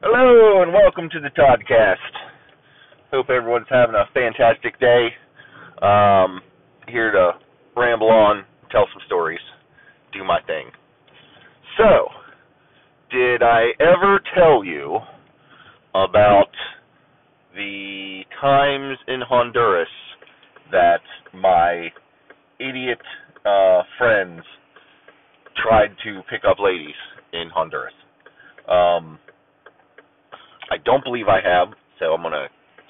Hello and welcome to the Toddcast. Hope everyone's having a fantastic day. Um, here to ramble on, tell some stories, do my thing. So, did I ever tell you about the times in Honduras that my idiot uh, friends tried to pick up ladies in Honduras? Um, I don't believe I have, so I'm gonna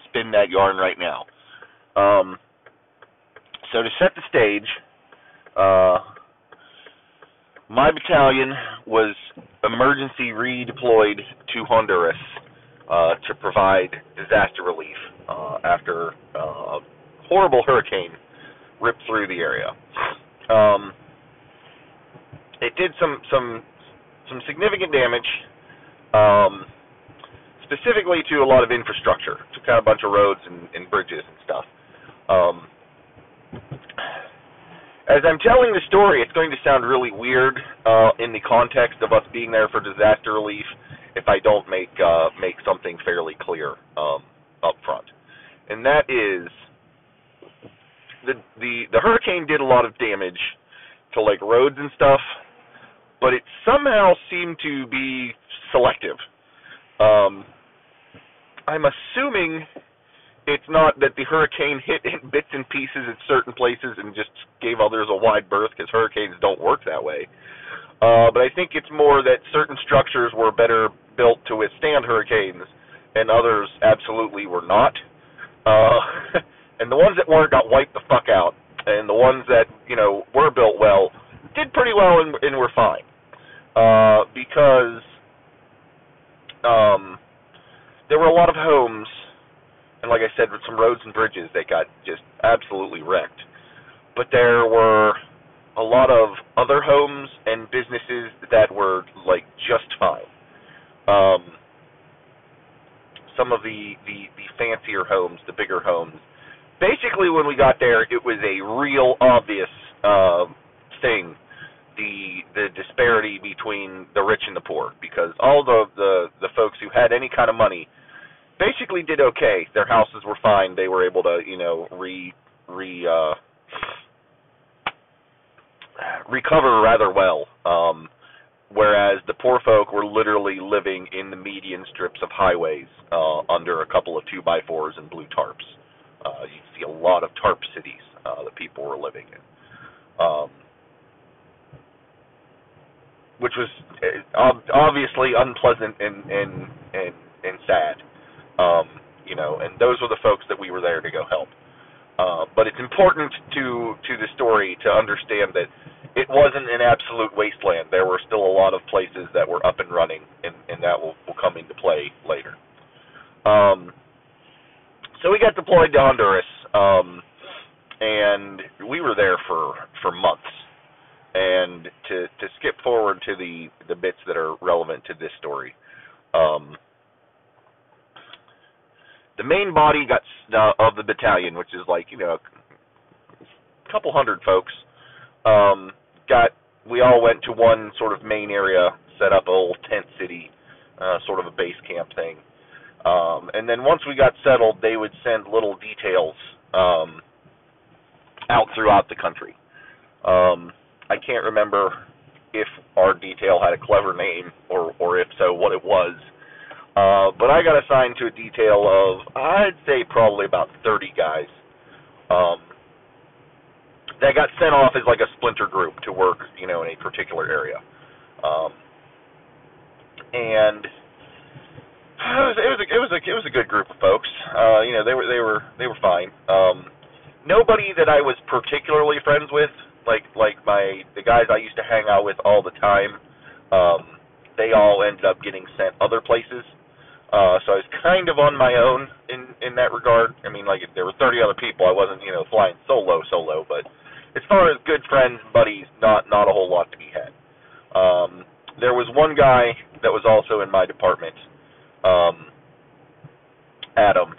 spin that yarn right now. Um, so to set the stage, uh, my battalion was emergency redeployed to Honduras uh, to provide disaster relief uh, after uh, a horrible hurricane ripped through the area. Um, it did some some some significant damage. Um, specifically to a lot of infrastructure, to kind of a bunch of roads and, and bridges and stuff. Um, as I'm telling the story, it's going to sound really weird uh, in the context of us being there for disaster relief if I don't make uh, make something fairly clear um, up front, and that is the the the hurricane did a lot of damage to like roads and stuff, but it somehow seemed to be selective. Um, I'm assuming it's not that the hurricane hit in bits and pieces at certain places and just gave others a wide berth because hurricanes don't work that way. Uh, but I think it's more that certain structures were better built to withstand hurricanes and others absolutely were not. Uh, and the ones that weren't got wiped the fuck out. And the ones that, you know, were built well did pretty well and, and were fine. Uh, because um, there were a lot of homes, and like I said, with some roads and bridges that got just absolutely wrecked. But there were a lot of other homes and businesses that were like just fine. Um, some of the, the the fancier homes, the bigger homes. Basically, when we got there, it was a real obvious uh, thing the the disparity between the rich and the poor because all the the the folks who had any kind of money basically did okay. Their houses were fine. They were able to, you know, re re uh recover rather well. Um whereas the poor folk were literally living in the median strips of highways uh under a couple of two by fours and blue tarps. Uh you see a lot of tarp cities uh that people were living in. Um which was uh, obviously unpleasant and and and and sad. Um, you know, and those were the folks that we were there to go help. Uh, but it's important to to the story to understand that it wasn't an absolute wasteland. There were still a lot of places that were up and running, and, and that will, will come into play later. Um, so we got deployed to Honduras, um, and we were there for for months. And to to skip forward to the the bits that are relevant to this story, um, the main body got uh, of the battalion, which is like you know a couple hundred folks, um, got we all went to one sort of main area, set up a little tent city, uh, sort of a base camp thing. Um, and then once we got settled, they would send little details um, out throughout the country. Um, I can't remember if our detail had a clever name, or or if so, what it was. Uh, but I got assigned to a detail of, I'd say probably about 30 guys um, that got sent off as like a splinter group to work, you know, in a particular area. Um, and it was, it was a, it was a it was a good group of folks. Uh, you know, they were they were they were fine. Um, nobody that I was particularly friends with, like like my the guys I used to hang out with all the time. Um, they all ended up getting sent other places. Uh, so I was kind of on my own in in that regard. I mean, like if there were 30 other people. I wasn't, you know, flying solo solo, but as far as good friends, buddies, not not a whole lot to be had. Um, there was one guy that was also in my department, um, Adam,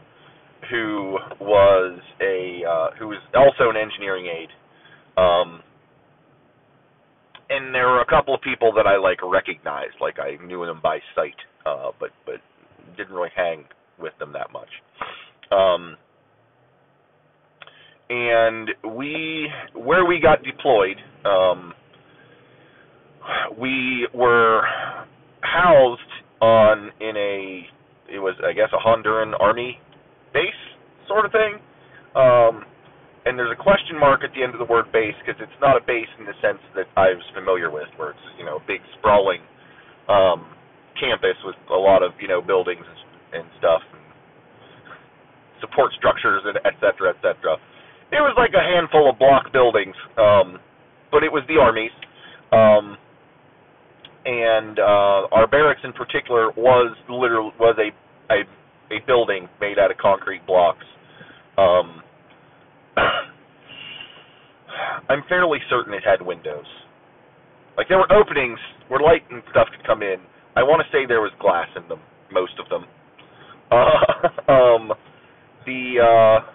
who was a uh, who was also an engineering aide. Um, and there were a couple of people that I like recognized, like I knew them by sight, uh, but but didn't really hang with them that much. Um, and we, where we got deployed, um, we were housed on in a, it was I guess a Honduran army base sort of thing. Um, and there's a question mark at the end of the word base because it's not a base in the sense that I was familiar with, where it's you know a big sprawling um, campus with a lot of you know buildings and, stuff, and support structures, and et cetera, et cetera. It was like a handful of block buildings, um, but it was the armies. Um, and uh, our barracks in particular was literally was a a, a building made out of concrete blocks. Um, I'm fairly certain it had windows. Like there were openings where light and stuff could come in. I want to say there was glass in them, most of them. Uh, um, the uh,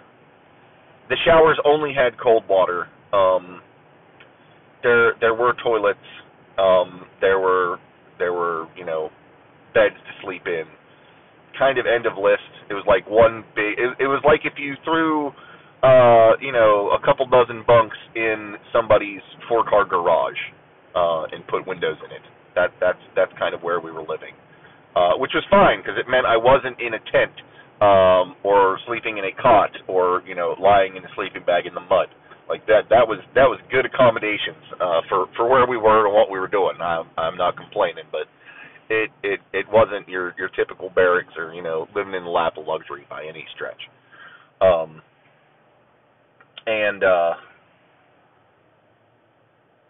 the showers only had cold water. Um, there there were toilets. Um, there were there were you know beds to sleep in. Kind of end of list. It was like one big. It, it was like if you threw uh, you know, a couple dozen bunks in somebody's four car garage uh, and put windows in it. That that's that's kind of where we were living, uh, which was fine because it meant I wasn't in a tent um, or sleeping in a cot or you know lying in a sleeping bag in the mud. Like that that was that was good accommodations uh, for for where we were and what we were doing. I'm I'm not complaining, but it it it wasn't your your typical barracks or you know living in the lap of luxury by any stretch. Um, and uh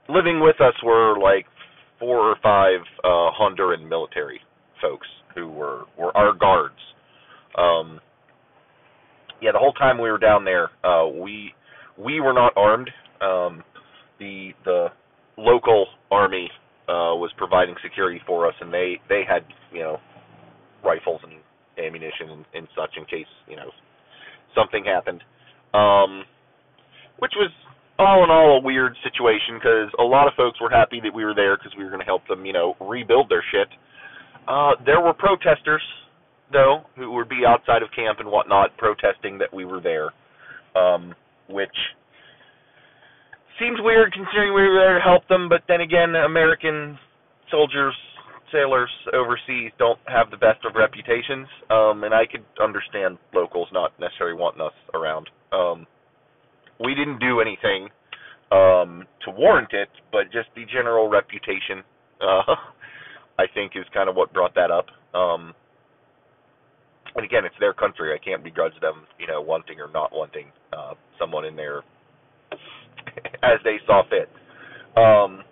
living with us were like four or five uh Honduran military folks who were were our guards. Um yeah, the whole time we were down there, uh we we were not armed. Um the the local army uh was providing security for us and they they had, you know, rifles and ammunition and, and such in case, you know, something happened. Um which was all in all a weird situation because a lot of folks were happy that we were there because we were going to help them, you know, rebuild their shit. Uh, there were protesters, though, who would be outside of camp and whatnot protesting that we were there, um, which seems weird considering we were there to help them. But then again, American soldiers, sailors overseas don't have the best of reputations, um, and I could understand locals not necessarily wanting us around. Um, we didn't do anything um, to warrant it, but just the general reputation, uh, I think, is kind of what brought that up. Um, and again, it's their country. I can't begrudge them, you know, wanting or not wanting uh, someone in there as they saw fit. Um,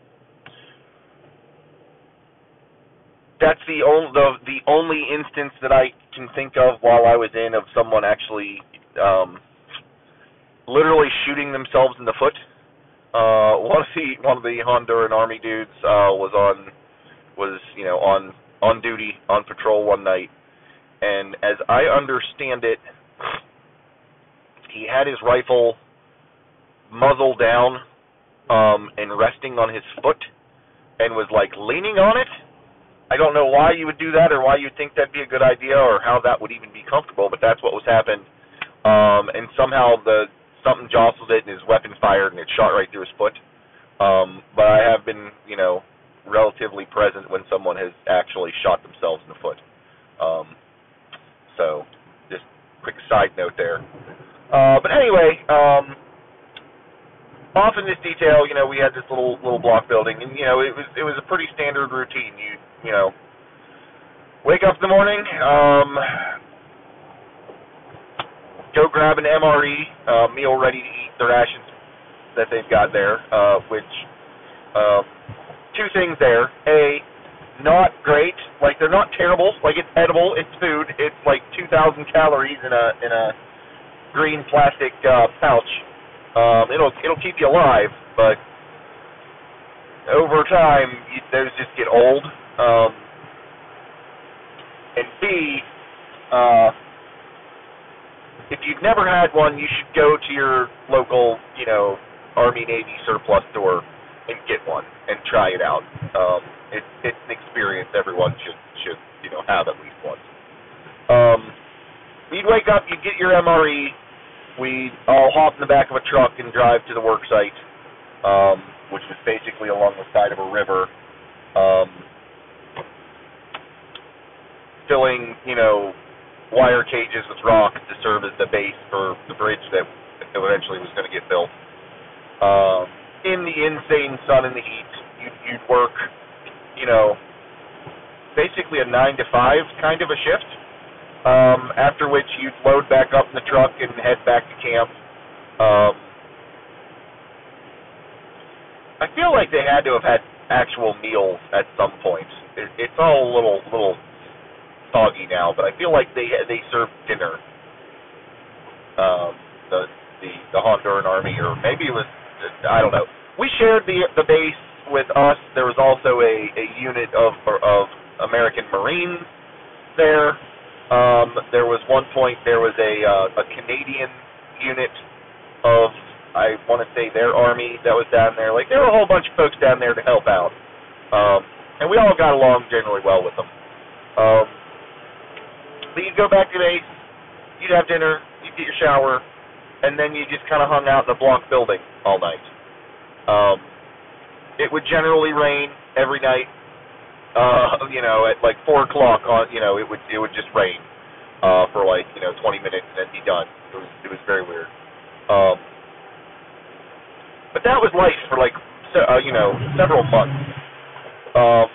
that's the only the, the only instance that I can think of while I was in of someone actually um, literally shooting themselves in the foot. Uh, one of the one of the Honduran army dudes uh, was on was you know on on duty on patrol one night, and as I understand it, he had his rifle muzzle down um, and resting on his foot, and was like leaning on it. I don't know why you would do that or why you'd think that'd be a good idea or how that would even be comfortable, but that's what was happened. Um, and somehow the something jostled it and his weapon fired and it shot right through his foot. Um, but I have been, you know, relatively present when someone has actually shot themselves in the foot. Um, so, just quick side note there. Uh, but anyway, um, off in this detail, you know, we had this little little block building, and you know, it was it was a pretty standard routine. You you know, wake up in the morning, um, go grab an MRE uh, meal ready to eat the rations that they've got there. Uh, which uh, two things there: a, not great. Like they're not terrible. Like it's edible. It's food. It's like 2,000 calories in a in a green plastic uh, pouch. Um, it'll it'll keep you alive, but over time you, those just get old. Um, and B, uh, if you've never had one, you should go to your local, you know, Army Navy surplus store and get one and try it out. Um, it, it's an experience everyone should should you know have at least once. Um, you'd wake up, you'd get your MRE. We all hop in the back of a truck and drive to the work site, um, which was basically along the side of a river, um, filling, you know, wire cages with rock to serve as the base for the bridge that eventually was going to get built. Um, in the insane sun and the heat, you'd, you'd work, you know, basically a nine to five kind of a shift um, after which you'd load back up in the truck and head back to camp. Um, I feel like they had to have had actual meals at some point. It, it's all a little little foggy now, but I feel like they they served dinner. Um, the the the Honduran army, or maybe it was I don't know. We shared the the base with us. There was also a a unit of of American Marines there. Um, there was one point there was a uh, a Canadian unit of I want to say their army that was down there. Like there were a whole bunch of folks down there to help out, um, and we all got along generally well with them. Um, but you'd go back to base, you'd have dinner, you'd get your shower, and then you just kind of hung out in the block building all night. Um, it would generally rain every night uh, you know, at like four o'clock on, you know, it would it would just rain uh, for like you know 20 minutes and then be done. It was it was very weird. Um, but that was life for like uh, you know several months. Um,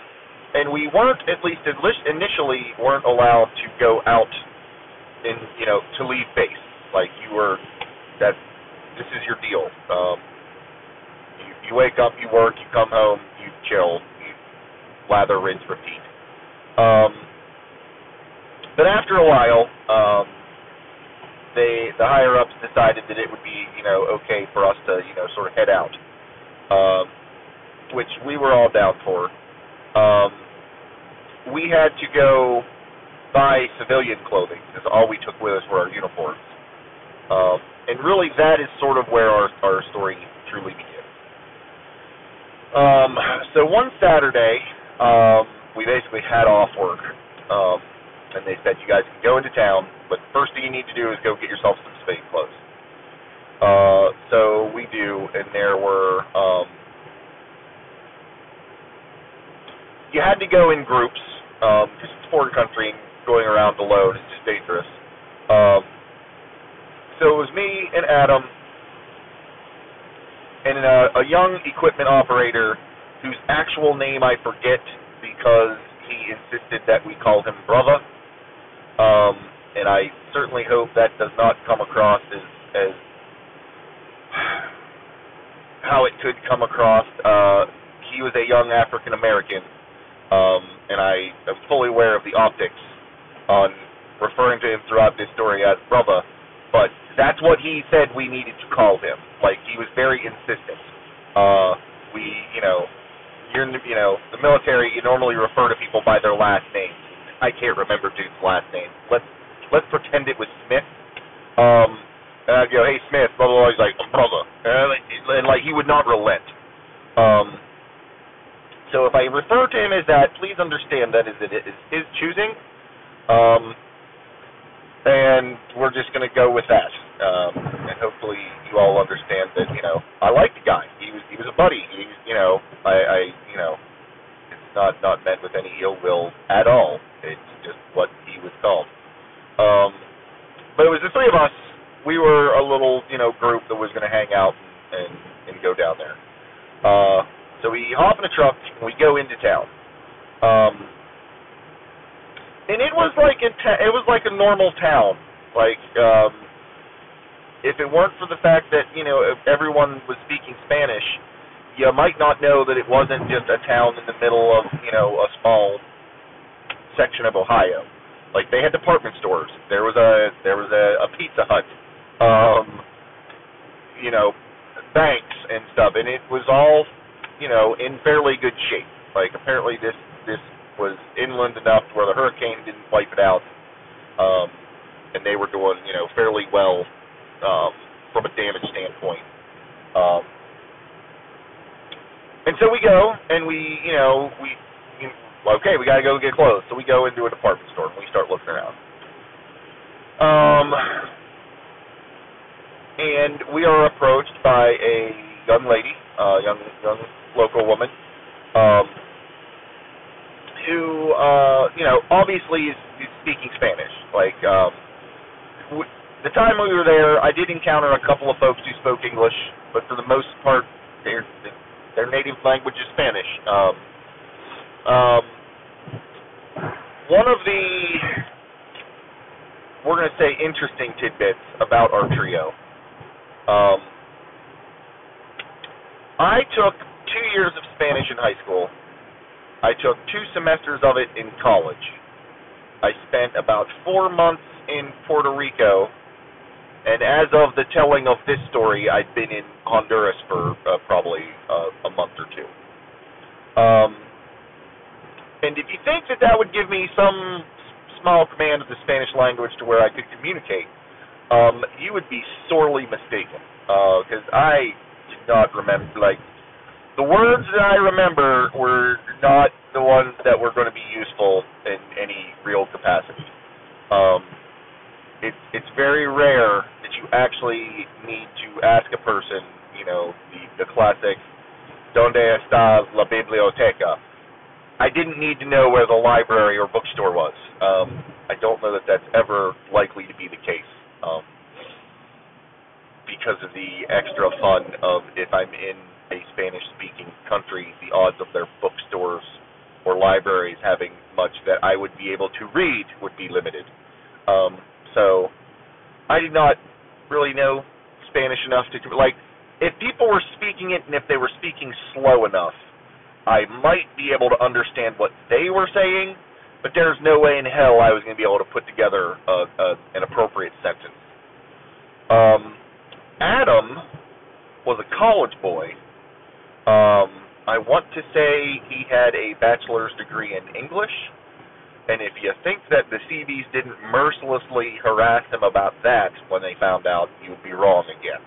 and we weren't at least initially weren't allowed to go out in you know to leave base. Like you were that this is your deal. Um, you, you wake up, you work, you come home, you chill, lather, rinse, repeat. Um, but after a while, um, they the higher ups decided that it would be you know okay for us to you know sort of head out, um, which we were all down for. Um, we had to go buy civilian clothing because all we took with us were our uniforms, um, and really that is sort of where our our story truly begins. Um, so one Saturday, um, we basically had off work, um, and they said you guys can go into town, but first thing you need to do is go get yourself some spade clothes. Uh, so we do, and there were um, you had to go in groups because um, it's foreign country going around alone is just dangerous. Um, so it was me and Adam and a, a young equipment operator whose actual name I forget because he insisted that we call him brother. Um, and I certainly hope that does not come across as, as how it could come across. Uh, he was a young African American, um, and I am fully aware of the optics on referring to him throughout this story as brother. But that's what he said we needed to call him. Like he was very insistent. Uh, we, you know, you're you know the military. You normally refer to people by their last names. I can't remember dude's last name. Let's let's pretend it was Smith. Um, and I'd go, hey Smith, blah blah blah. He's like, brother, and, and like he would not relent. Um, so if I refer to him as that, please understand that is it is his choosing. Um, and we're just going to go with that. Um, and hopefully you all understand that you know I like the guy. He was he was a buddy. He you know I, I you know it's not not meant with any ill will at all. It's just what he was called. Um, but it was the three of us. We were a little you know group that was going to hang out and and go down there. Uh, so we hop in a truck and we go into town. Um, and it was like a ta- it was like a normal town. Like um, if it weren't for the fact that you know everyone was speaking Spanish, you might not know that it wasn't just a town in the middle of you know a small section of Ohio. Like they had department stores. There was a there was a, a Pizza Hut, um, you know, banks and stuff, and it was all you know in fairly good shape. Like apparently this this was inland enough where the hurricane didn't wipe it out, um, and they were doing you know fairly well um, from a damage standpoint. Um, and so we go, and we, you know, we, you know, okay, we got to go get clothes. So we go into a department store and we start looking around. Um, and we are approached by a young lady, uh, young young local woman, um, who uh, you know obviously is, is speaking Spanish. Like um, w- the time we were there, I did encounter a couple of folks who spoke English, but for the most part, their their native language is Spanish. Um, um, one of the we're going to say interesting tidbits about our trio. Um, I took two years of Spanish in high school. I took two semesters of it in college. I spent about four months in Puerto Rico, and as of the telling of this story, I'd been in Honduras for uh, probably uh, a month or two. Um, and if you think that that would give me some small command of the Spanish language to where I could communicate, um, you would be sorely mistaken. Because uh, I do not remember, like, the words that I remember were not the ones that were going to be useful in any real capacity. Um, it, it's very rare that you actually need to ask a person, you know, the, the classic, ¿Dónde está la biblioteca? I didn't need to know where the library or bookstore was. Um, I don't know that that's ever likely to be the case. Um, because of the extra fun of if I'm in a Spanish speaking country, the odds of their bookstores or libraries having much that I would be able to read would be limited. Um, so I did not really know Spanish enough to like if people were speaking it and if they were speaking slow enough, I might be able to understand what they were saying, but there's no way in hell I was going to be able to put together a, a, an appropriate sentence. Um, Adam was a college boy. Um, I want to say he had a bachelor's degree in English. And if you think that the Seabees didn't mercilessly harass him about that when they found out, you would be wrong again.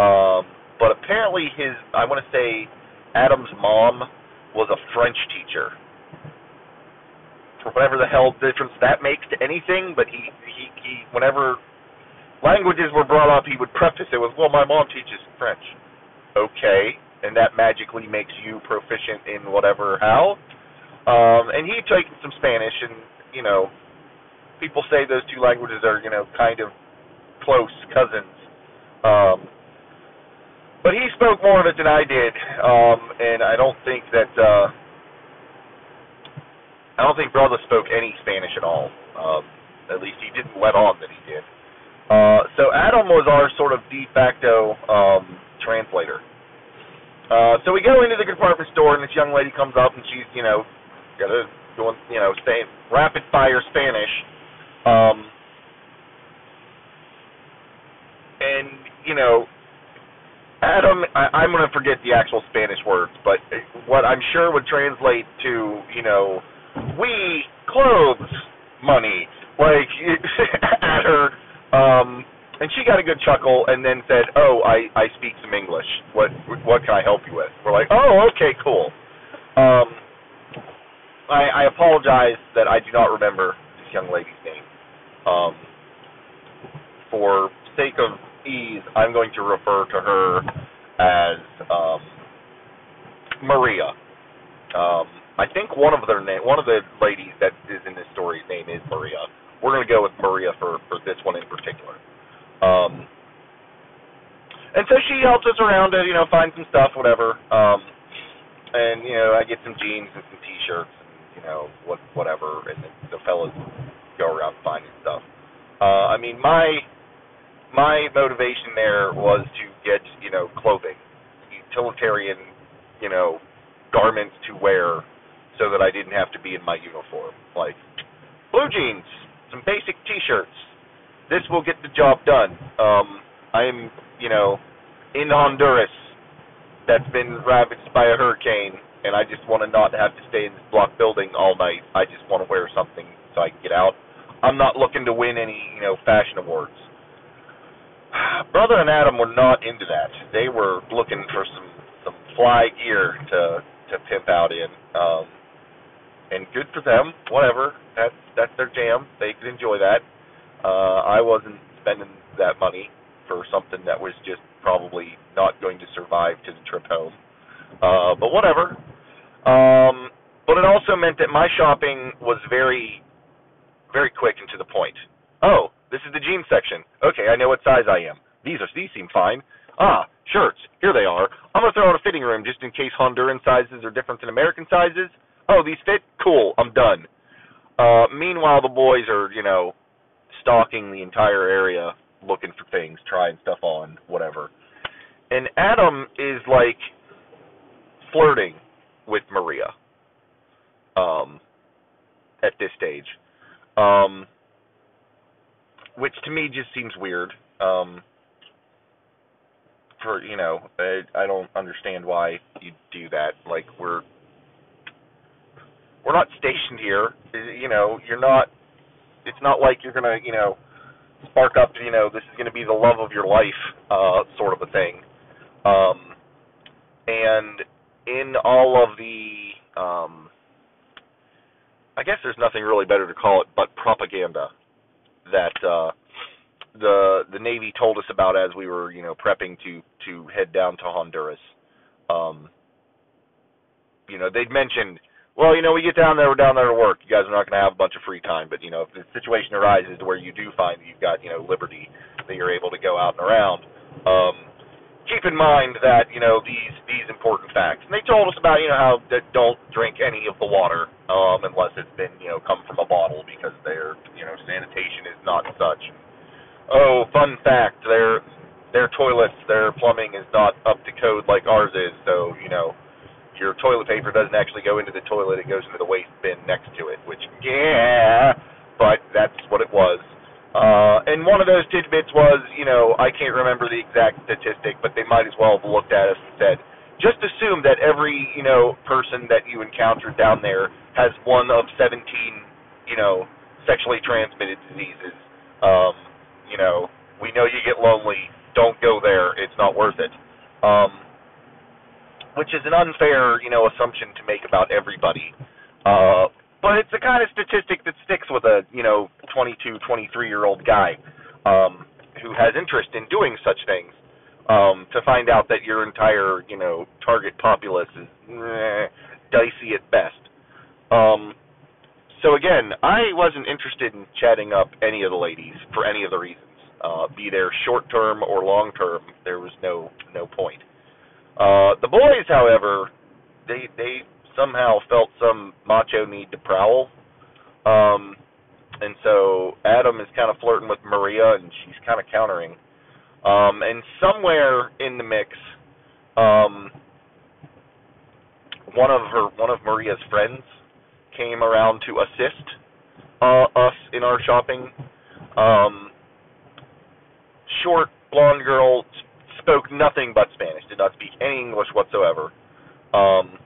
Um, but apparently, his I want to say Adam's mom was a French teacher. For whatever the hell difference that makes to anything, but he he he whenever languages were brought up, he would preface it with, "Well, my mom teaches French." Okay, and that magically makes you proficient in whatever how. Um, and he'd taken some Spanish, and you know, people say those two languages are you know kind of close cousins. Um, but he spoke more of it than I did, um, and I don't think that uh, I don't think brother spoke any Spanish at all. Um, at least he didn't let on that he did. Uh, so Adam was our sort of de facto um, translator. Uh, so we go into the department store, and this young lady comes up, and she's, you know, got a doing, you know, saying rapid fire Spanish. Um, and you know, Adam, I, I'm going to forget the actual Spanish words, but what I'm sure would translate to, you know, we clothes money, like at her um, and she got a good chuckle and then said, "Oh, I I speak some English. What what can I help you with?" We're like, "Oh, okay, cool." Um, I I apologize that I do not remember this young lady's name. Um, for sake of ease, I'm going to refer to her as um, Maria. Um, I think one of their name, one of the ladies that is in this story's name is Maria we're going to go with Maria for for this one in particular. Um, and so she helps us around to you know find some stuff, whatever. Um, and you know I get some jeans and some t-shirts, and you know what whatever, and then the fellas go around finding stuff. Uh, I mean my my motivation there was to get you know clothing, utilitarian you know garments to wear, so that I didn't have to be in my uniform. Like blue jeans, some basic T-shirts. This will get the job done. Um, I'm, you know, in Honduras that's been ravaged by a hurricane, and I just want to not have to stay in this block building all night. I just want to wear something so I can get out. I'm not looking to win any, you know, fashion awards. Brother and Adam were not into that. They were looking for some some fly gear to to pimp out in. Um, and good for them. Whatever. That's that's their jam. They can enjoy that. Uh, I wasn't spending that money for something that was just probably not going to survive to the trip home. Uh, but whatever. Um, but it also meant that my shopping was very, very quick and to the point. Oh, this is the jeans section. Okay, I know what size I am. These are these seem fine. Ah, shirts. Here they are. I'm gonna throw out a fitting room just in case Honduran sizes are different than American sizes. Oh, these fit. Cool. I'm done. Uh, meanwhile, the boys are you know stalking the entire area looking for things, trying stuff on, whatever. And Adam is like flirting with Maria um, at this stage, um, which to me just seems weird. Um, for you know, I, I don't understand why you do that. Like we're we're not stationed here. You know, you're not. It's not like you're gonna, you know, spark up. You know, this is gonna be the love of your life, uh, sort of a thing. Um, and in all of the, um, I guess there's nothing really better to call it but propaganda that uh, the the Navy told us about as we were, you know, prepping to to head down to Honduras. Um, you know, they'd mentioned well, you know, we get down there, we're down there to work. You guys are not going to have a bunch of free time, but you know, if the situation arises to where you do find that you've got, you know, liberty, that you're able to go out and around, um, keep in mind that you know these these important facts. And they told us about, you know, how that don't drink any of the water um, unless it's been, you know, come from a bottle because their, you know, sanitation is not such. Oh, fun fact, their their toilets, their plumbing is not up to code like ours is, so you know your toilet paper doesn't actually go into the toilet; it goes into the waste bin next to it. Which, yeah, but that's what it was. Uh, and one of those tidbits was, you know, I can't remember the exact statistic, but they might as well have looked at us and said, just assume that every, you know, person that you encounter down there has one of 17, you know, sexually transmitted diseases. Um, you know, we know you get lonely. Don't go there. It's not worth it. Um, which is an unfair, you know, assumption to make about everybody. Uh, but it's the kind of statistic that sticks with a, you know, 22, 23 year old guy um, who has interest in doing such things. Um, to find out that your entire, you know, target populace is eh, dicey at best. Um, so again, I wasn't interested in chatting up any of the ladies for any of the reasons. Uh, be there short term or long term, there was no no point. Uh, the boys, however, they they somehow felt some macho need to prowl. Um, and so Adam is kind of flirting with Maria, and she's kind of countering. Um, and somewhere in the mix, um, one of her one of Maria's friends came around to assist uh, us in our shopping. Um, short blonde girl spoke nothing but Spanish, did not speak any English whatsoever. Um,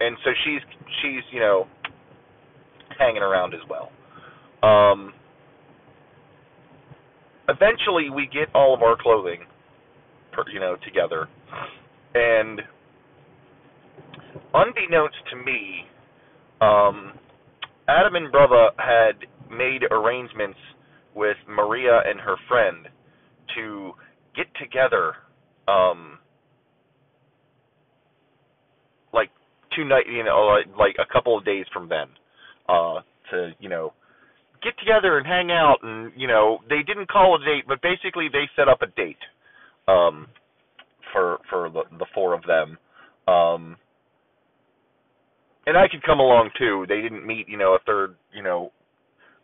and so she's she's you know hanging around as well. Um, eventually, we get all of our clothing, per, you know, together, and unbeknownst to me, um, Adam and Brother had made arrangements with Maria and her friend to get together um like two night you know like a couple of days from then uh to you know get together and hang out and you know they didn't call a date but basically they set up a date um for for the the four of them um and I could come along too. They didn't meet you know a third you know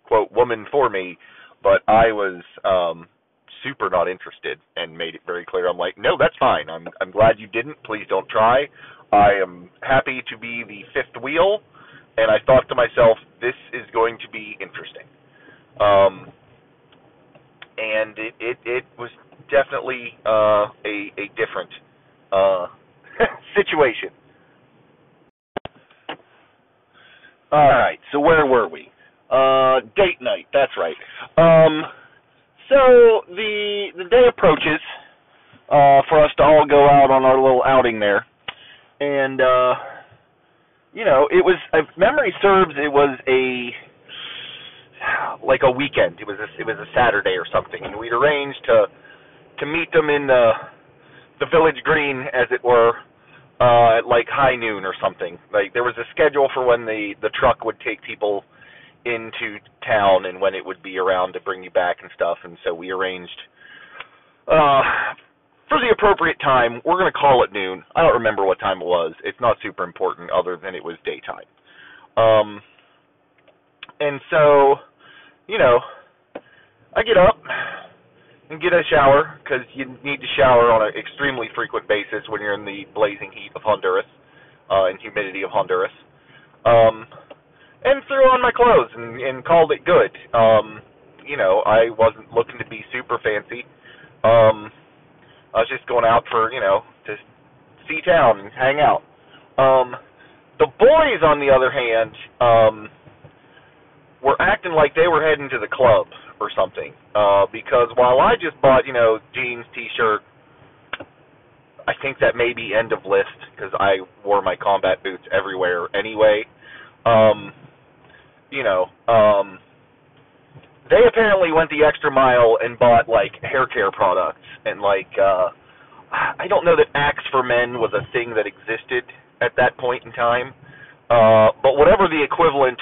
quote woman for me but I was um super not interested and made it very clear. I'm like, no, that's fine. I'm I'm glad you didn't. Please don't try. I am happy to be the fifth wheel, and I thought to myself, this is going to be interesting. Um, and it it it was definitely uh, a a different uh, situation. All right, so where were we? Uh, date night. That's right. Um, so the the day approaches uh, for us to all go out on our little outing there, and uh, you know it was if memory serves it was a like a weekend. It was a, it was a Saturday or something, and we'd arranged to to meet them in the the village green, as it were, uh, at like high noon or something. Like there was a schedule for when the the truck would take people into town and when it would be around to bring you back and stuff. And so we arranged uh, for the appropriate time. We're going to call it noon. I don't remember what time it was. It's not super important, other than it was daytime. Um, and so, you know, I get up and get a shower because you need to shower on an extremely frequent basis when you're in the blazing heat of Honduras uh, and humidity of Honduras. Um, and threw on my clothes and, and called it good. Um, you know, I wasn't looking to be super fancy. Um, I was just going out for, you know, to see town and hang out. Um, the boys, on the other hand, um, were acting like they were heading to the club or something. Uh, because while I just bought, you know, jeans, t-shirt, I think that may be end of list because I wore my combat boots everywhere anyway. Um, you know, um, they apparently went the extra mile and bought like hair care products and like uh I don't know that Axe for Men was a thing that existed at that point in time. Uh but whatever the equivalent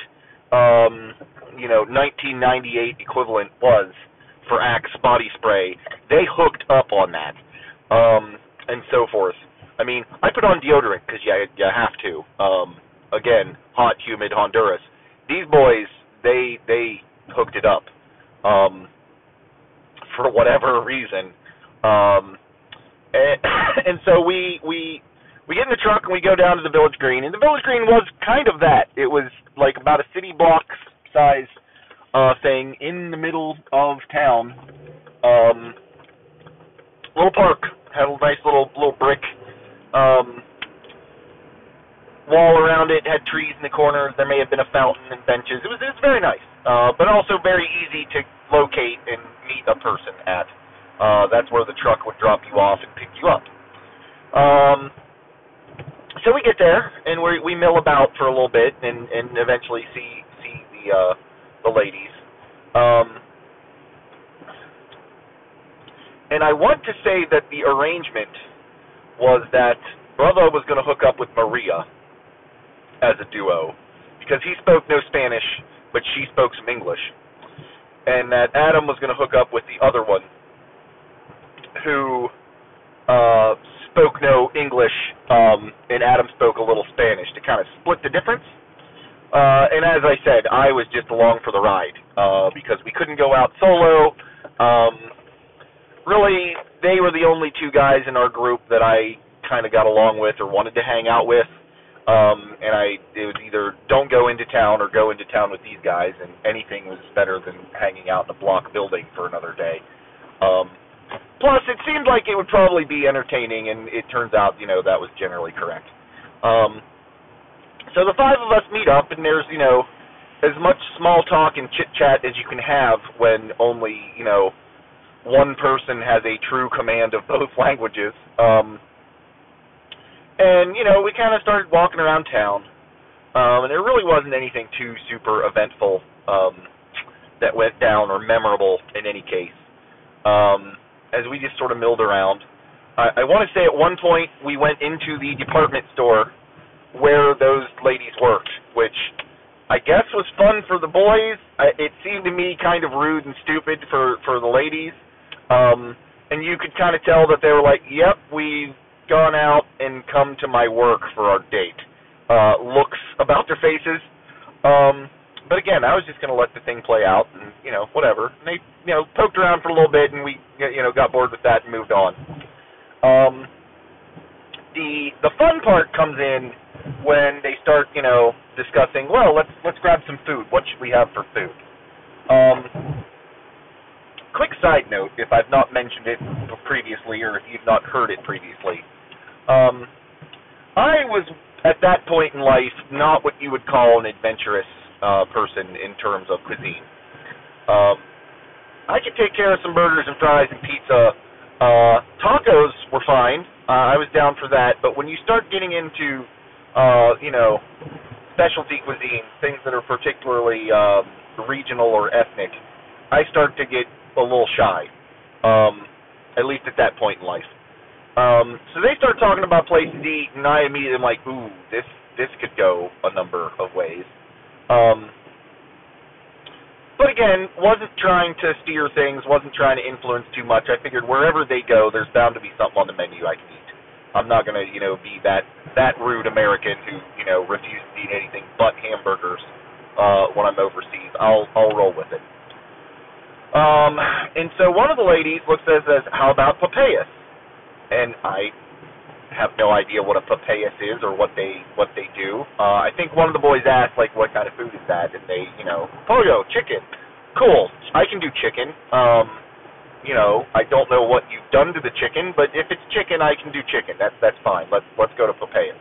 um you know 1998 equivalent was for Axe body spray, they hooked up on that. Um and so forth. I mean, I put on deodorant cuz you you have to. Um again, hot humid Honduras these boys they they hooked it up um for whatever reason. Um and, and so we we we get in the truck and we go down to the village green. And the village green was kind of that. It was like about a city block size uh thing in the middle of town. Um little park. Had a nice little little brick. Um wall around it, had trees in the corners. There may have been a fountain and benches. It was it was very nice, uh, but also very easy to locate and meet a person at. Uh, that's where the truck would drop you off and pick you up. Um, so we get there and we we mill about for a little bit and and eventually see see the uh, the ladies. Um, and I want to say that the arrangement was that Brother was going to hook up with Maria as a duo because he spoke no Spanish, but she spoke some English, and that Adam was going to hook up with the other one who uh, spoke no English, um, and Adam spoke a little Spanish to kind of split the difference. Uh, and as I said, I was just along for the ride uh, because we couldn't go out solo. Um, really, they were the only two guys in our group that I kind of got along with or wanted to hang out with. Um, and I it was either don't go into town or go into town with these guys, and anything was better than hanging out in a block building for another day. Um, plus, it seemed like it would probably be entertaining, and it turns out, you know, that was generally correct. Um, so the five of us meet up, and there's, you know, as much small talk and chit chat as you can have when only, you know, one person has a true command of both languages. Um, and you know, we kind of started walking around town, um, and there really wasn't anything too super eventful um, that went down or memorable in any case. Um, as we just sort of milled around, I, I want to say at one point we went into the department store where those ladies worked, which I guess was fun for the boys. I, it seemed to me kind of rude and stupid for for the ladies. Um, and you could kind of tell that they were like, "Yep, we've gone out and come to my work for our date. Uh, looks about their faces. Um, but again, I was just going to let the thing play out, and you know, whatever. And they, you know, poked around for a little bit, and we, you know, got bored with that and moved on. Um, the the fun part comes in when they start, you know, discussing. Well, let's let's grab some food. What should we have for food? Um, quick side note, if I've not mentioned it previously, or if you've not heard it previously, um, I was at that point in life not what you would call an adventurous uh, person in terms of cuisine. Um, I could take care of some burgers and fries and pizza. Uh, tacos were fine. Uh, I was down for that. But when you start getting into, uh, you know, specialty cuisine, things that are particularly uh, regional or ethnic, I start to get a little shy. Um, at least at that point in life. Um, so they start talking about places to eat, and I immediately am like, ooh, this this could go a number of ways. Um, but again, wasn't trying to steer things, wasn't trying to influence too much. I figured wherever they go, there's bound to be something on the menu I can eat. I'm not gonna, you know, be that that rude American who, you know, refuses to eat anything but hamburgers uh, when I'm overseas. I'll I'll roll with it. Um, and so one of the ladies looks at us says, "How about papayas?" And I have no idea what a papayas is or what they what they do. Uh, I think one of the boys asked like, "What kind of food is that?" And they, you know, pollo, chicken. Cool. I can do chicken. Um, you know, I don't know what you've done to the chicken, but if it's chicken, I can do chicken. That's that's fine. Let's let's go to papaya.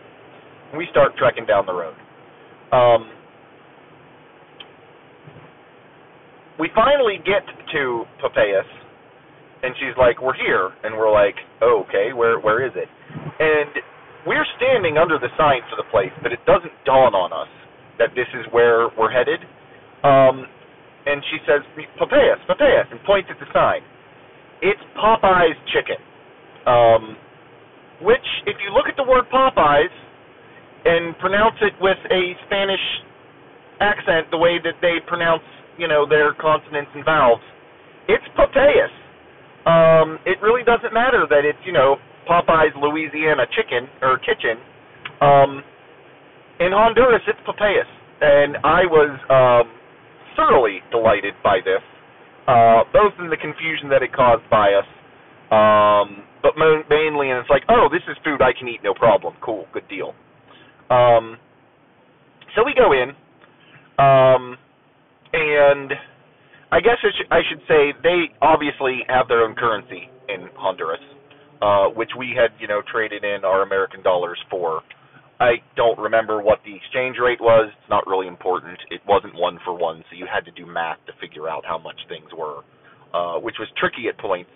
We start trekking down the road. Um, we finally get to Papayas, and she's like, "We're here," and we're like, oh, "Okay, where where is it?" And we're standing under the sign for the place, but it doesn't dawn on us that this is where we're headed. Um, and she says, "Papayas, Papayas," and points at the sign. It's Popeye's chicken. Um, which, if you look at the word Popeyes and pronounce it with a Spanish accent, the way that they pronounce, you know, their consonants and vowels, it's Popeyes. Um, it really doesn't matter that it's, you know, Popeye's Louisiana chicken or kitchen. Um, in Honduras, it's Popeyes, and I was um, thoroughly delighted by this uh, both in the confusion that it caused by us, um, but mainly, and it's like, oh, this is food I can eat, no problem. Cool, good deal. Um, so we go in, um, and I guess I, sh- I should say they obviously have their own currency in Honduras, uh, which we had, you know, traded in our American dollars for. I don't remember what the exchange rate was. It's not really important. It wasn't one for one, so you had to do math to figure out how much things were, uh, which was tricky at points.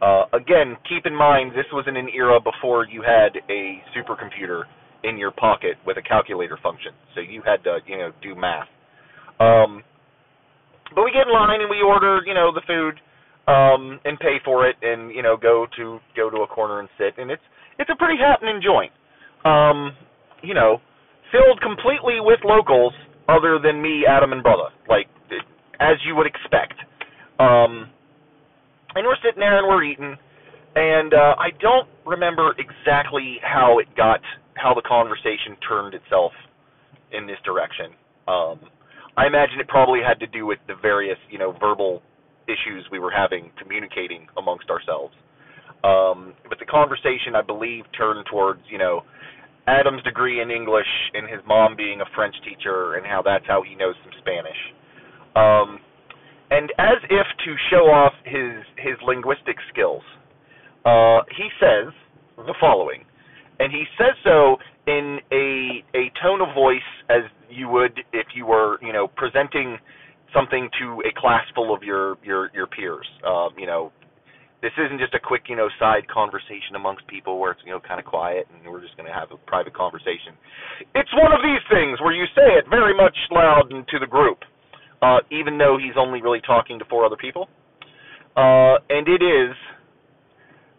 Uh, again, keep in mind this was in an era before you had a supercomputer in your pocket with a calculator function, so you had to, you know, do math. Um, but we get in line and we order, you know, the food um, and pay for it, and you know, go to go to a corner and sit, and it's it's a pretty happening joint. Um, you know, filled completely with locals other than me, Adam, and brother, like as you would expect. Um, and we're sitting there and we're eating, and uh, I don't remember exactly how it got, how the conversation turned itself in this direction. Um, I imagine it probably had to do with the various, you know, verbal issues we were having communicating amongst ourselves. Um, but the conversation, I believe, turned towards, you know, Adam's degree in English and his mom being a French teacher and how that's how he knows some Spanish. Um, and as if to show off his his linguistic skills, uh, he says the following, and he says so in a a tone of voice as you would if you were you know presenting something to a class full of your your your peers. Um, you know, this isn't just a quick, you know, side conversation amongst people where it's, you know, kind of quiet and we're just going to have a private conversation. It's one of these things where you say it very much loud and to the group, uh, even though he's only really talking to four other people. Uh, and it is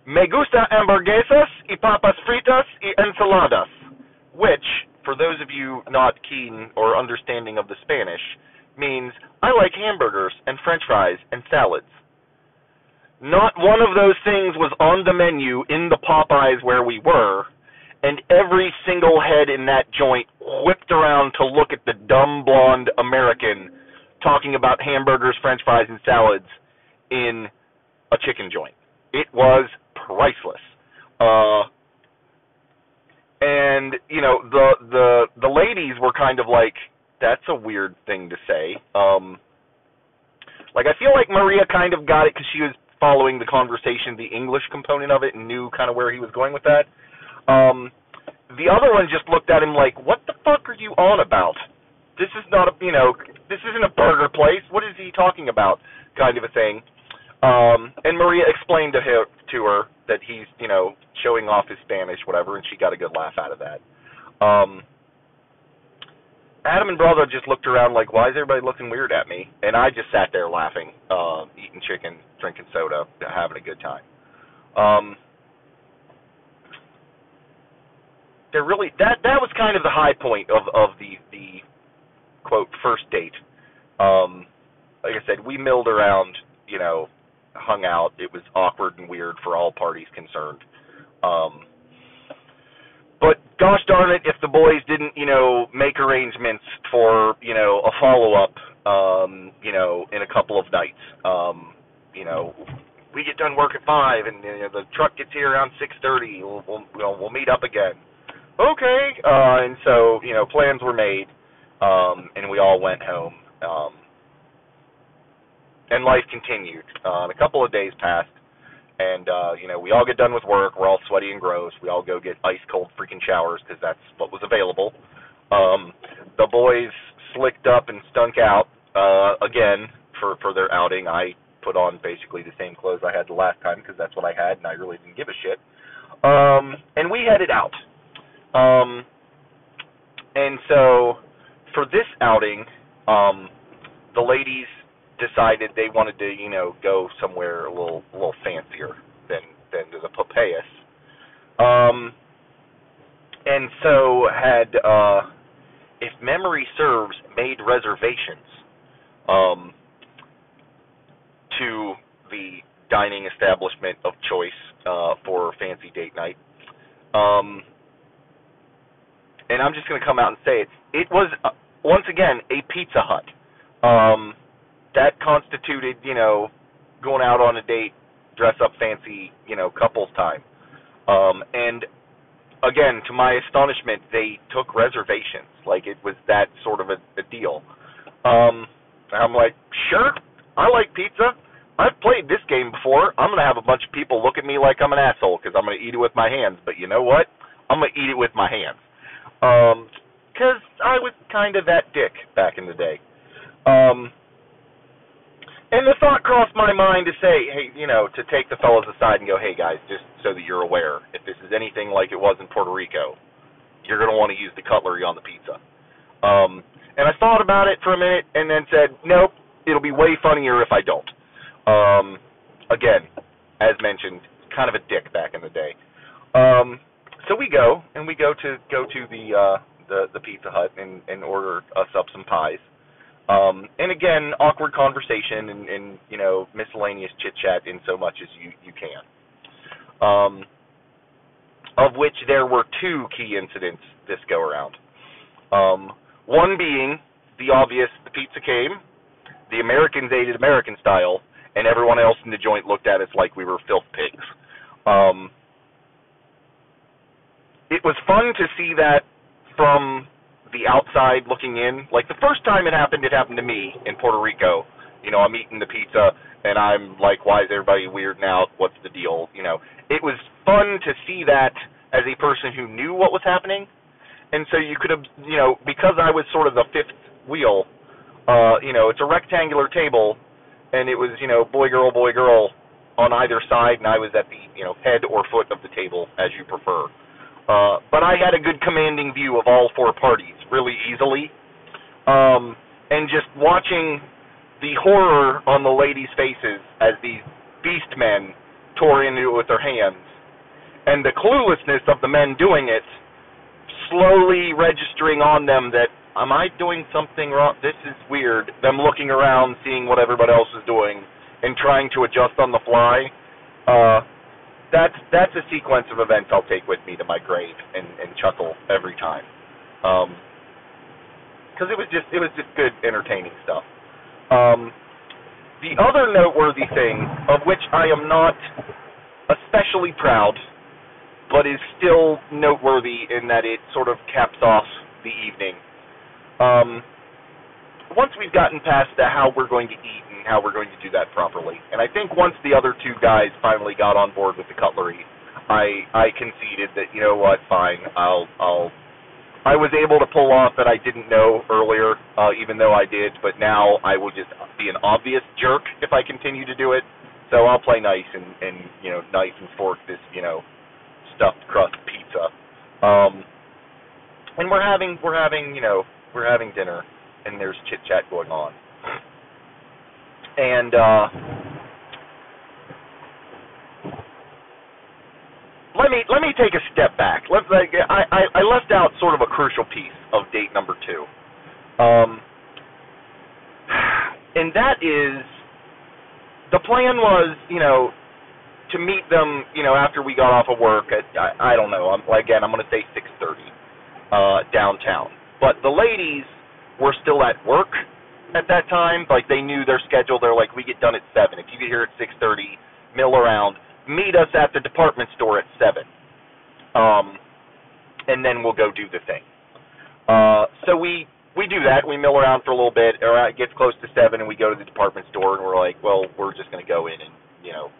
Me gusta hamburguesas y papas fritas y ensaladas, which, for those of you not keen or understanding of the Spanish, means I like hamburgers and french fries and salads. Not one of those things was on the menu in the Popeyes where we were, and every single head in that joint whipped around to look at the dumb blonde American talking about hamburgers, french fries, and salads in a chicken joint. It was priceless. Uh, and you know the the the ladies were kind of like that's a weird thing to say um like i feel like maria kind of got it because she was following the conversation, the English component of it, and knew kind of where he was going with that. Um, the other one just looked at him like, "What the fuck are you on about? This is not a, you know, this isn't a burger place. What is he talking about?" Kind of a thing. Um, and Maria explained to her to her that he's, you know, showing off his Spanish, whatever, and she got a good laugh out of that. Um, Adam and brother just looked around like, why is everybody looking weird at me? And I just sat there laughing, uh, eating chicken, drinking soda, having a good time. Um, they're really that that was kind of the high point of of the the quote first date. Um, like I said, we milled around, you know, hung out. It was awkward and weird for all parties concerned. Um, but gosh darn it, if the boys didn't, you know, make arrangements for, you know, a follow up, um, you know, in a couple of nights. Um, you know, we get done work at five, and you know, the truck gets here around six thirty. We'll, we'll, we'll meet up again okay. Uh, and so, you know, plans were made, um, and we all went home. Um, and life continued. Uh, a couple of days passed, and uh, you know, we all get done with work. We're all sweaty and gross. We all go get ice cold freaking showers because that's what was available. Um, the boys slicked up and stunk out uh, again for for their outing. I put on basically the same clothes I had the last time because that's what I had, and I really didn't give a shit. Um, and we headed out. Um, and so for this outing, um, the ladies decided they wanted to, you know, go somewhere a little, a little fancier than than the Popeyes. Um, and so had, uh, if memory serves, made reservations um, to the dining establishment of choice uh, for fancy date night. Um, and I'm just going to come out and say it. It was uh, once again a Pizza Hut. Um, that constituted, you know, going out on a date, dress up fancy, you know, couples time. Um, and again, to my astonishment, they took reservations. Like it was that sort of a, a deal. Um, I'm like, sure, I like pizza. I've played this game before. I'm gonna have a bunch of people look at me like I'm an asshole because I'm gonna eat it with my hands. But you know what? I'm gonna eat it with my hands. Um, because I was kind of that dick back in the day. Um, and the thought crossed my mind to say, hey, you know, to take the fellas aside and go, hey guys, just so that you're aware, if this is anything like it was in Puerto Rico, you're going to want to use the cutlery on the pizza. Um, and I thought about it for a minute and then said, nope, it'll be way funnier if I don't. Um, again, as mentioned, kind of a dick back in the day. Um, so we go and we go to go to the uh, the the Pizza Hut and and order us up some pies. Um, and again, awkward conversation and, and you know miscellaneous chit chat in so much as you you can. Um, of which there were two key incidents this go around. Um, one being the obvious: the pizza came, the Americans ate it American style, and everyone else in the joint looked at us like we were filth pigs. Um, it was fun to see that from the outside looking in. Like the first time it happened, it happened to me in Puerto Rico. You know, I'm eating the pizza and I'm like, why is everybody weird now? What's the deal? You know, it was fun to see that as a person who knew what was happening. And so you could have, you know, because I was sort of the fifth wheel, uh, you know, it's a rectangular table and it was, you know, boy, girl, boy, girl on either side and I was at the, you know, head or foot of the table as you prefer. Uh, but I had a good commanding view of all four parties really easily. Um, and just watching the horror on the ladies' faces as these beast men tore into it with their hands, and the cluelessness of the men doing it, slowly registering on them that, am I doing something wrong? This is weird. Them looking around, seeing what everybody else is doing, and trying to adjust on the fly. Uh, that's that's a sequence of events I'll take with me to my grave and, and chuckle every time. Um, because it was just it was just good entertaining stuff. Um, the other noteworthy thing, of which I am not especially proud, but is still noteworthy in that it sort of caps off the evening. Um, once we've gotten past the how we're going to eat how we're going to do that properly, and I think once the other two guys finally got on board with the cutlery, I I conceded that you know what, fine, I'll I'll I was able to pull off that I didn't know earlier, uh, even though I did, but now I will just be an obvious jerk if I continue to do it. So I'll play nice and and you know knife and fork this you know stuffed crust pizza. Um, and we're having we're having you know we're having dinner and there's chit chat going on. And uh, let me let me take a step back. Like I, I I left out sort of a crucial piece of date number two, um, and that is the plan was you know to meet them you know after we got off of work at I, I don't know. I'm, again I'm going to say six thirty uh, downtown, but the ladies were still at work at that time. Like they knew their schedule. They're like, we get done at seven. If you get here at six thirty, mill around, meet us at the department store at seven, um, and then we'll go do the thing. Uh, so we we do that. We mill around for a little bit. Or it gets close to seven, and we go to the department store, and we're like, well, we're just to go in and you know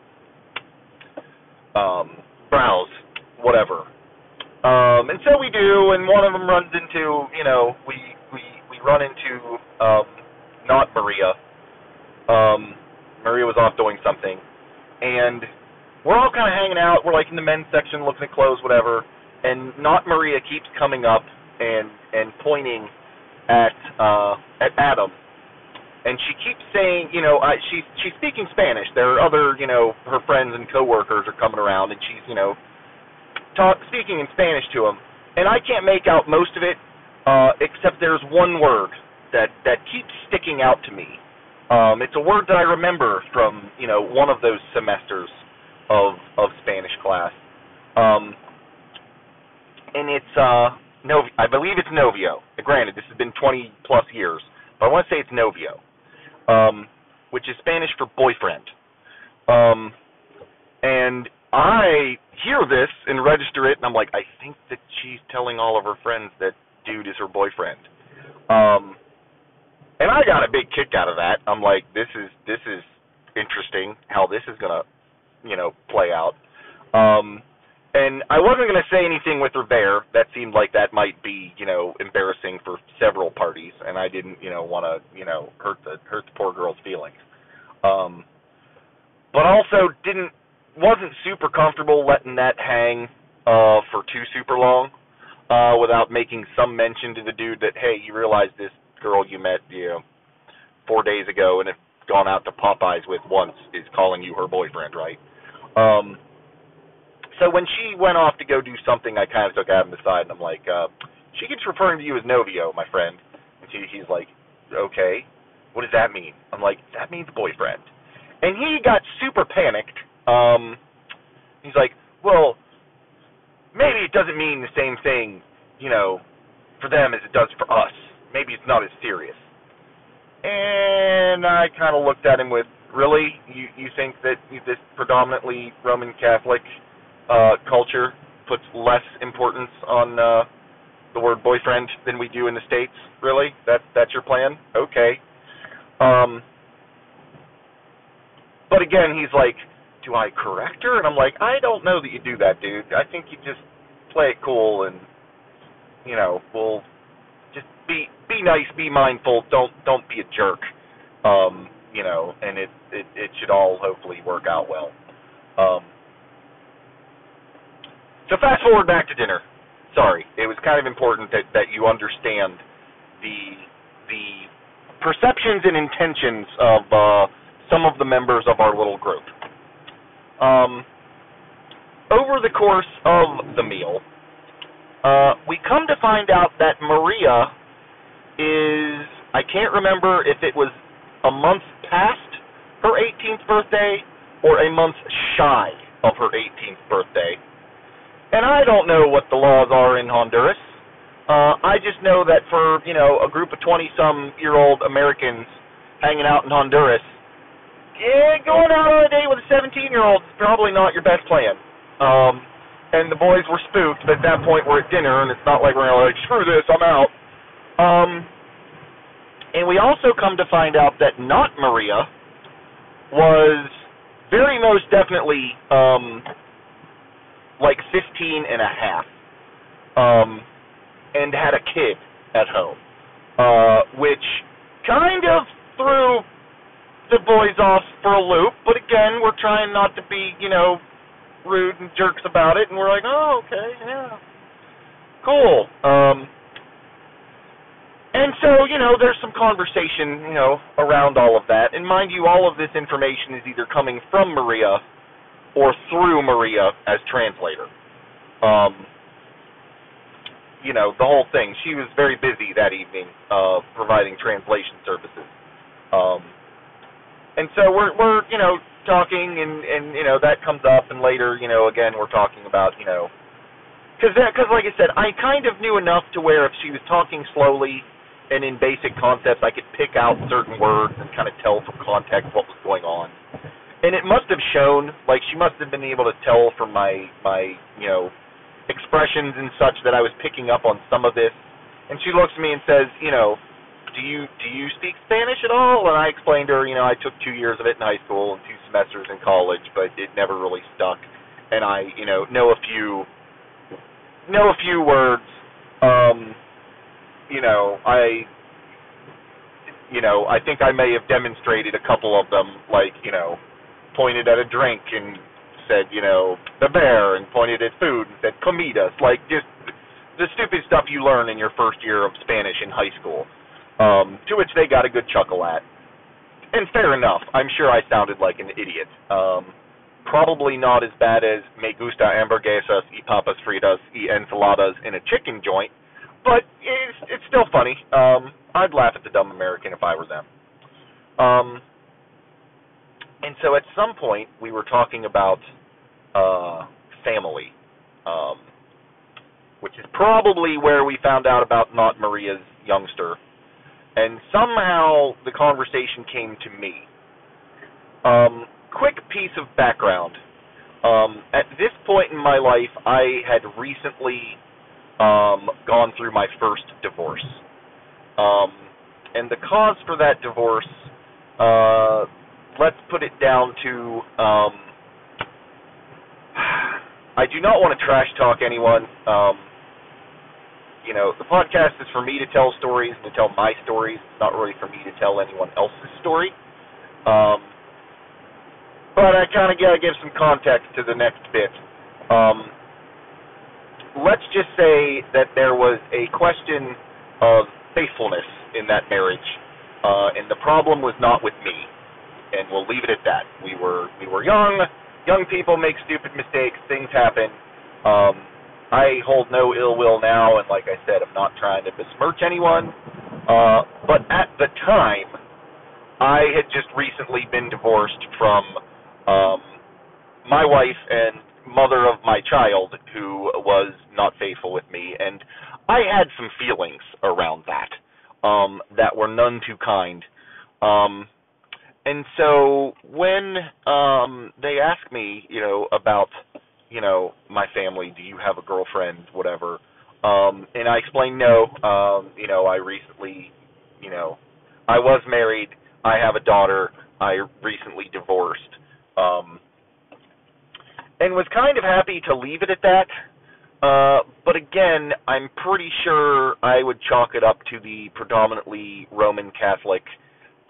um, browse, whatever. Um, and so we do, and one of them runs into, you know, we we we run into um, not Maria. Um, Maria was off doing something, and we're all kind of hanging out. We're like in the men's section, looking at clothes, whatever. And not Maria keeps coming up and and pointing at uh, at Adam, and she keeps saying, you know, I, she's she's speaking Spanish. There are other, you know, her friends and coworkers are coming around, and she's, you know, talk speaking in Spanish to him. And I can't make out most of it, uh, except there's one word that that keeps sticking out to me. Um, it's a word that I remember from you know one of those semesters of of Spanish class, um, and it's uh, Nov- I believe it's novio. Granted, this has been 20 plus years, but I want to say it's novio, um, which is Spanish for boyfriend. Um, and I hear this and register it, and I'm like, I think that she's telling all of her friends that dude is her boyfriend. Um, and I got a big kick out of that. I'm like, this is this is interesting how this is gonna, you know, play out. Um, and I wasn't gonna say anything with her there. That seemed like that might be, you know, embarrassing for several parties, and I didn't, you know, want to, you know, hurt the hurt the poor girl's feelings. Um, but also didn't wasn't super comfortable letting that hang uh for too super long uh without making some mention to the dude that hey you realize this girl you met you know four days ago and have gone out to Popeyes with once is calling you her boyfriend right? Um so when she went off to go do something I kind of took Adam aside and I'm like uh she keeps referring to you as novio my friend. And she he's like okay what does that mean? I'm like that means boyfriend. And he got super panicked. Um, he's like, well, maybe it doesn't mean the same thing, you know, for them as it does for us. Maybe it's not as serious. And I kind of looked at him with, really, you you think that this predominantly Roman Catholic uh, culture puts less importance on uh, the word boyfriend than we do in the states? Really? That that's your plan? Okay. Um, but again, he's like, do I correct her? And I'm like, I don't know that you do that, dude. I think you just play it cool and you know, we'll just be be nice, be mindful, don't don't be a jerk. Um, you know, and it it, it should all hopefully work out well. Um so fast forward back to dinner. Sorry, it was kind of important that that you understand the the perceptions and intentions of uh, some of the members of our little group. Um, over the course of the meal, uh, we come to find out that Maria is, I can't remember if it was a month past her 18th birthday or a month shy of her 18th birthday. And I don't know what the laws are in Honduras. Uh, I just know that for, you know, a group of 20 some year old Americans hanging out in Honduras, yeah, going out on a date with a 17 year old is probably not your best plan. Um, and the boys were spooked, but at that point we're at dinner, and it's not like we're like, screw this, I'm out. Um, and we also come to find out that not Maria was very most definitely um, like 15 and a half, um, and had a kid at home, uh, which kind of threw the boys off for a loop. But again, we're trying not to be, you know, rude and jerks about it. And we're like, oh, okay, yeah, cool. Um, and so, you know, there's some conversation, you know, around all of that. And mind you, all of this information is either coming from Maria or through Maria as translator. Um, you know, the whole thing. She was very busy that evening, uh, providing translation services. Um, and so we're we're you know talking and and you know that comes up and later you know again we're talking about you know because that because like I said I kind of knew enough to where if she was talking slowly and in basic concepts I could pick out certain words and kind of tell from context what was going on. And it must have shown like she must have been able to tell from my my you know expressions and such that I was picking up on some of this. And she looks at me and says you know do you do you speak Spanish at all? And I explained to her, you know, I took two years of it in high school and two semesters in college, but it never really stuck. And I, you know, know a few know a few words. Um, you know, I you know, I think I may have demonstrated a couple of them, like, you know, pointed at a drink and said, you know, the bear, and pointed at food and said comidas, like just the stupid stuff you learn in your first year of Spanish in high school um, to which they got a good chuckle at. And fair enough. I'm sure I sounded like an idiot. Um, probably not as bad as me gusta hamburguesas y papas fritas y enchiladas in a chicken joint, but it's it's still funny. Um, I'd laugh at the dumb American if I were them. Um, and so at some point we were talking about uh, family, um, which is probably where we found out about not Maria's youngster and somehow the conversation came to me. Um, quick piece of background. Um, at this point in my life, I had recently um, gone through my first divorce. Um, and the cause for that divorce, uh, let's put it down to um, I do not want to trash talk anyone. Um, you know, the podcast is for me to tell stories and to tell my stories. It's not really for me to tell anyone else's story. Um, but I kind of got to give some context to the next bit. Um, let's just say that there was a question of faithfulness in that marriage, uh, and the problem was not with me. And we'll leave it at that. We were we were young. Young people make stupid mistakes. Things happen. Um, I hold no ill will now, and like I said, I'm not trying to besmirch anyone. Uh, but at the time, I had just recently been divorced from um, my wife and mother of my child, who was not faithful with me, and I had some feelings around that um, that were none too kind. Um, and so when um, they asked me, you know, about you know, my family, do you have a girlfriend, whatever. Um, and I explained no. Um, you know, I recently, you know, I was married. I have a daughter. I recently divorced. Um, and was kind of happy to leave it at that. Uh, but again, I'm pretty sure I would chalk it up to the predominantly Roman Catholic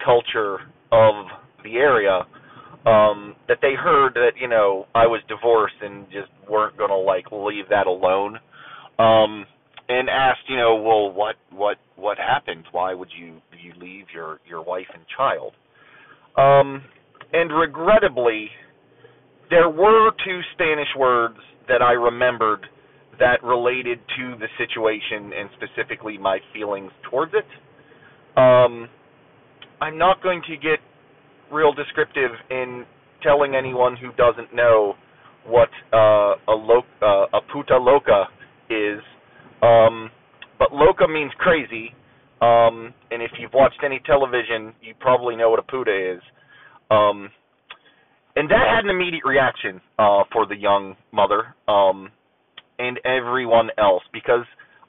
culture of the area um that they heard that you know I was divorced and just weren't going to like leave that alone um and asked you know well what what what happened? Why would you you leave your your wife and child? Um and regrettably there were two spanish words that I remembered that related to the situation and specifically my feelings towards it. Um I'm not going to get real descriptive in telling anyone who doesn't know what uh, a lo- uh, a puta loca is. Um, but loca means crazy, um, and if you've watched any television, you probably know what a puta is. Um, and that had an immediate reaction uh, for the young mother um, and everyone else because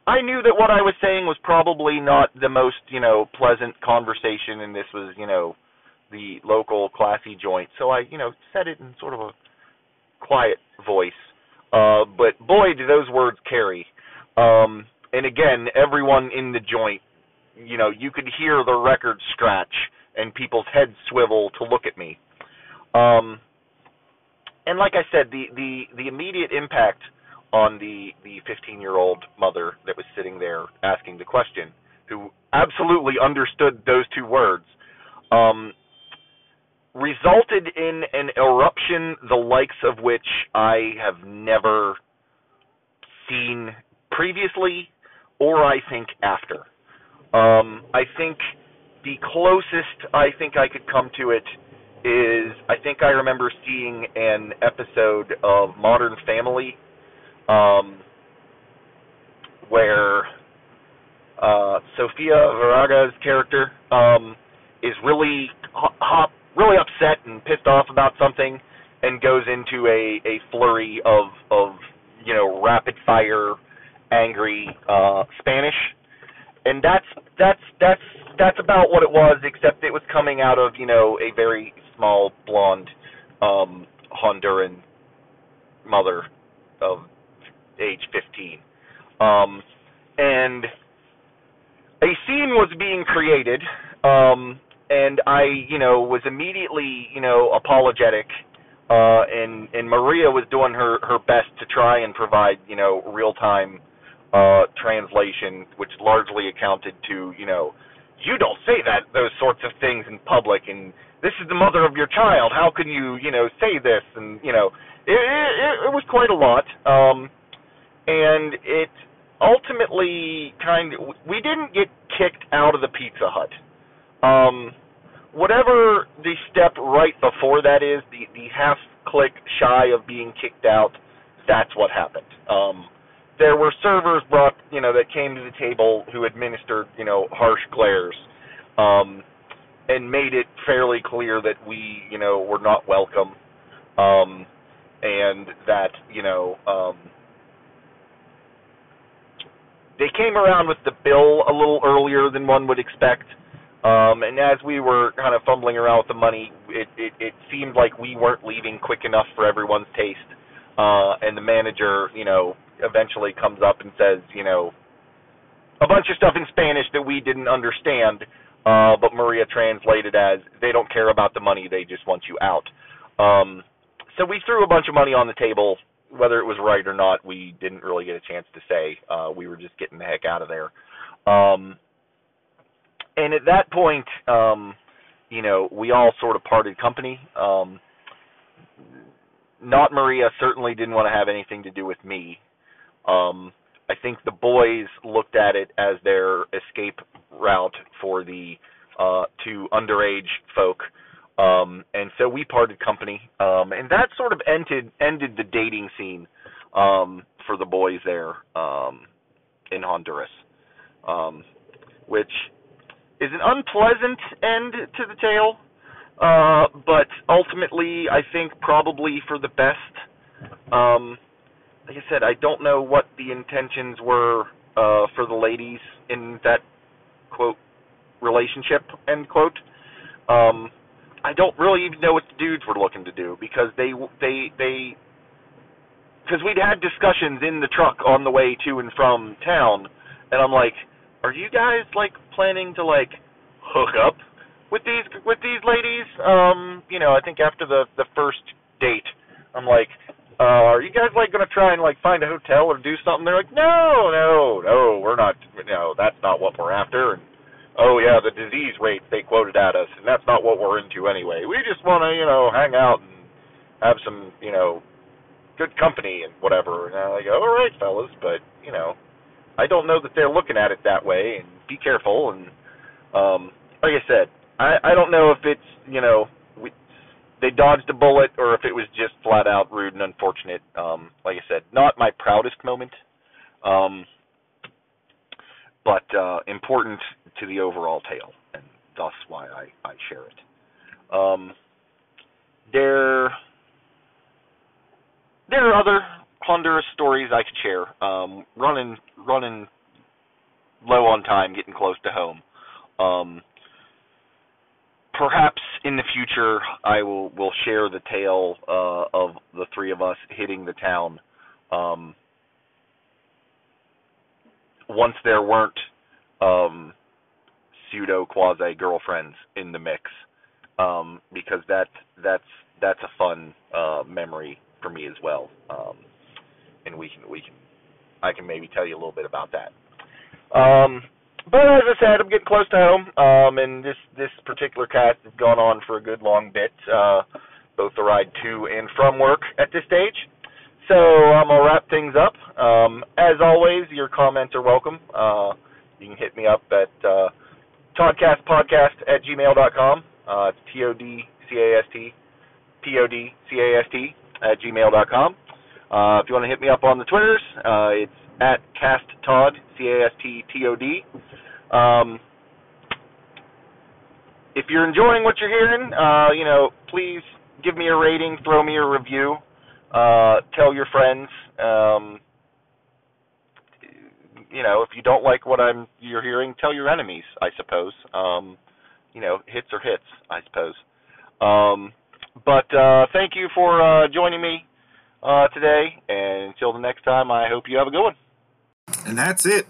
I knew that what I was saying was probably not the most you know pleasant conversation, and this was you know the local classy joint. So I, you know, said it in sort of a quiet voice. Uh, but boy, do those words carry. Um, and again, everyone in the joint, you know, you could hear the record scratch and people's heads swivel to look at me. Um, and like I said, the, the, the immediate impact on the, the 15 year old mother that was sitting there asking the question, who absolutely understood those two words, um, resulted in an eruption the likes of which I have never seen previously or I think after. Um, I think the closest I think I could come to it is I think I remember seeing an episode of Modern Family um, where uh, Sofia Vergara's character um, is really hop, really upset and pissed off about something, and goes into a a flurry of of you know rapid fire angry uh, Spanish, and that's that's that's that's about what it was, except it was coming out of you know a very small blonde um, Honduran mother of age 15, um, and a scene was being created, um, and I you know was immediately you know apologetic. Uh, and and Maria was doing her her best to try and provide you know real time uh, translation, which largely accounted to, you know, you don't say that those sorts of things in public, and this is the mother of your child. How can you, you know, say this? And you know, it, it, it was quite a lot, um, and it ultimately kind of we didn't get kicked out of the Pizza Hut. Um, whatever the step right before that is, the the half click shy of being kicked out, that's what happened. Um, there were servers brought, you know, that came to the table who administered, you know, harsh glares, um, and made it fairly clear that we, you know, were not welcome, um, and that, you know, um, they came around with the bill a little earlier than one would expect. Um, and as we were kind of fumbling around with the money, it, it, it seemed like we weren't leaving quick enough for everyone's taste. Uh, and the manager, you know, eventually comes up and says, you know, a bunch of stuff in Spanish that we didn't understand, uh, but Maria translated as they don't care about the money, they just want you out. Um, so we threw a bunch of money on the table. Whether it was right or not, we didn't really get a chance to say. Uh, we were just getting the heck out of there. Um, and at that point, um, you know, we all sort of parted company. Um, not Maria certainly didn't want to have anything to do with me. Um, I think the boys looked at it as their escape route for the uh, two underage folk, um, and so we parted company. Um, and that sort of ended ended the dating scene um, for the boys there um, in Honduras, um, which is an unpleasant end to the tale, uh, but ultimately I think probably for the best. Um, like I said, I don't know what the intentions were uh, for the ladies in that quote relationship end quote. Um, I don't really even know what the dudes were looking to do because they they they because we'd had discussions in the truck on the way to and from town, and I'm like, are you guys like planning to like hook up with these with these ladies? Um, you know, I think after the the first date, I'm like, uh, are you guys like to try and like find a hotel or do something? They're like, no, no, no, we're not. Know, that's not what we're after. And oh yeah, the disease rate they quoted at us, and that's not what we're into anyway. We just want to, you know, hang out and have some, you know, good company and whatever. And I'm like, all right, fellas, but you know, I don't know that they're looking at it that way. And be careful. And um, like I said, I I don't know if it's you know they dodged a bullet or if it was just flat out rude and unfortunate. Um, like I said, not my proudest moment, um, but uh, important to the overall tale, and thus why I, I share it. Um, there, there are other Honduras stories I could share. Um, running, running low on time, getting close to home. Um, perhaps in the future I will will share the tale uh, of the three of us hitting the town. Um, once there weren't um, pseudo quasi girlfriends in the mix, um, because that that's that's a fun uh, memory for me as well. Um, and we can we can I can maybe tell you a little bit about that. Um, but as I said, I'm getting close to home, um, and this this particular cast has gone on for a good long bit, uh, both the ride to and from work at this stage. So I'm gonna wrap things up. Um, as always, your comments are welcome. Uh, you can hit me up at uh, todcastpodcast at gmail.com. Uh, it's T O D C A S T P O D C A S T at gmail.com. Uh, if you want to hit me up on the Twitters, uh, it's at CastTod, C A S T T O D. Um, if you're enjoying what you're hearing, uh, you know, please give me a rating, throw me a review, uh, tell your friends. Um, you know, if you don't like what I'm you're hearing, tell your enemies. I suppose. Um, you know, hits are hits. I suppose. Um, but uh, thank you for uh, joining me uh, today, and until the next time, I hope you have a good one. And that's it.